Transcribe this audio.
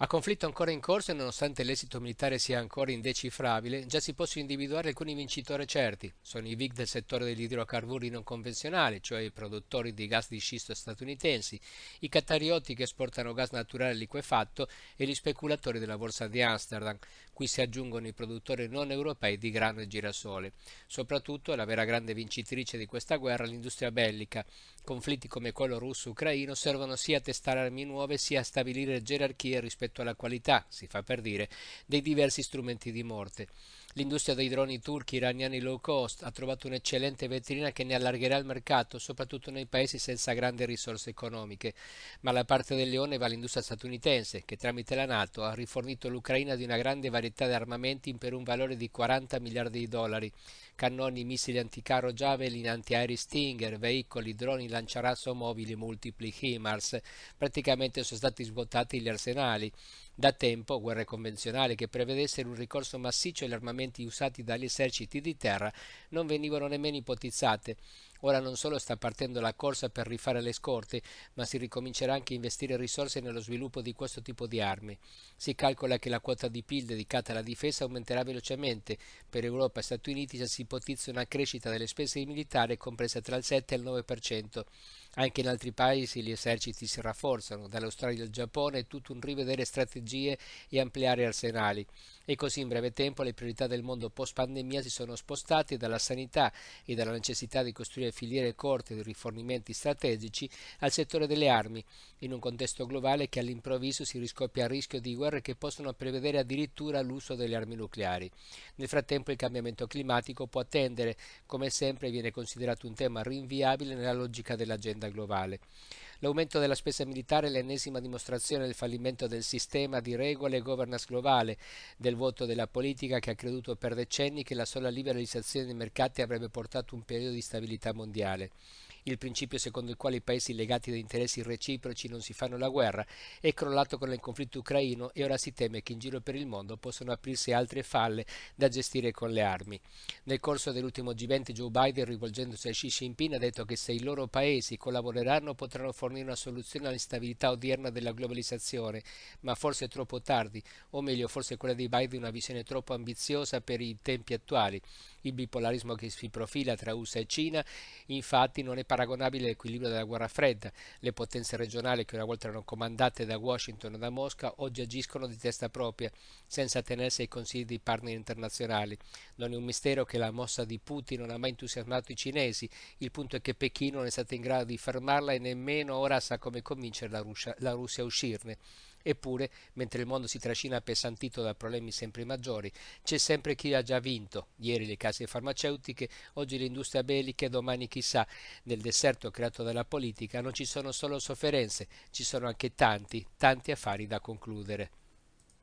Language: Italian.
A conflitto ancora in corso e nonostante l'esito militare sia ancora indecifrabile, già si possono individuare alcuni vincitori certi. Sono i big del settore degli idrocarburi non convenzionali, cioè i produttori di gas di scisto statunitensi, i catarioti che esportano gas naturale liquefatto e gli speculatori della borsa di Amsterdam. Qui si aggiungono i produttori non europei di grano e girasole. Soprattutto la vera grande vincitrice di questa guerra l'industria bellica. Conflitti come quello russo-ucraino servono sia a testare armi nuove sia a stabilire gerarchie rispetto alla qualità, si fa per dire, dei diversi strumenti di morte. L'industria dei droni turchi iraniani low cost ha trovato un'eccellente vetrina che ne allargherà il mercato, soprattutto nei paesi senza grandi risorse economiche. Ma la parte del leone va all'industria statunitense, che tramite la Nato ha rifornito l'Ucraina di una grande varietà di armamenti per un valore di 40 miliardi di dollari. Cannoni, missili anticarro Javelin, antiaerei Stinger, veicoli, droni lanciarasso mobili multipli HIMARS. Praticamente sono stati svuotati gli arsenali. Da tempo guerre convenzionali che prevedessero un ricorso massiccio agli armamenti usati dagli eserciti di terra non venivano nemmeno ipotizzate. Ora non solo sta partendo la corsa per rifare le scorte, ma si ricomincerà anche a investire risorse nello sviluppo di questo tipo di armi. Si calcola che la quota di PIL dedicata alla difesa aumenterà velocemente. Per Europa e Stati Uniti si ipotizza una crescita delle spese militari compresa tra il 7 e il 9%. Anche in altri paesi gli eserciti si rafforzano, dall'Australia al Giappone è tutto un rivedere strategie e ampliare arsenali. E così in breve tempo le priorità del mondo post pandemia si sono spostate dalla sanità e dalla necessità di costruire filiere corte di rifornimenti strategici al settore delle armi, in un contesto globale che all'improvviso si riscoppia a rischio di guerre che possono prevedere addirittura l'uso delle armi nucleari. Nel frattempo il cambiamento climatico può attendere, come sempre viene considerato un tema rinviabile nella logica dell'agenda globale. L'aumento della spesa militare è l'ennesima dimostrazione del fallimento del sistema di regole e governance globale, del voto della politica che ha creduto per decenni che la sola liberalizzazione dei mercati avrebbe portato un periodo di stabilità mondiale il principio secondo il quale i paesi legati da interessi reciproci non si fanno la guerra, è crollato con il conflitto ucraino e ora si teme che in giro per il mondo possano aprirsi altre falle da gestire con le armi. Nel corso dell'ultimo G20 Joe Biden, rivolgendosi a Xi Jinping, ha detto che se i loro paesi collaboreranno potranno fornire una soluzione all'instabilità odierna della globalizzazione, ma forse troppo tardi, o meglio forse quella di Biden una visione troppo ambiziosa per i tempi attuali. Il bipolarismo che si profila tra USA e Cina infatti non è paragonabile all'equilibrio della guerra fredda. Le potenze regionali che una volta erano comandate da Washington o da Mosca oggi agiscono di testa propria, senza tenersi ai consigli dei partner internazionali. Non è un mistero che la mossa di Putin non ha mai entusiasmato i cinesi, il punto è che Pechino non è stato in grado di fermarla e nemmeno ora sa come convincere la Russia, la Russia a uscirne. Eppure, mentre il mondo si trascina appesantito da problemi sempre maggiori, c'è sempre chi ha già vinto. Ieri le case farmaceutiche, oggi l'industria bellica e domani chissà. Nel deserto creato dalla politica non ci sono solo sofferenze, ci sono anche tanti, tanti affari da concludere.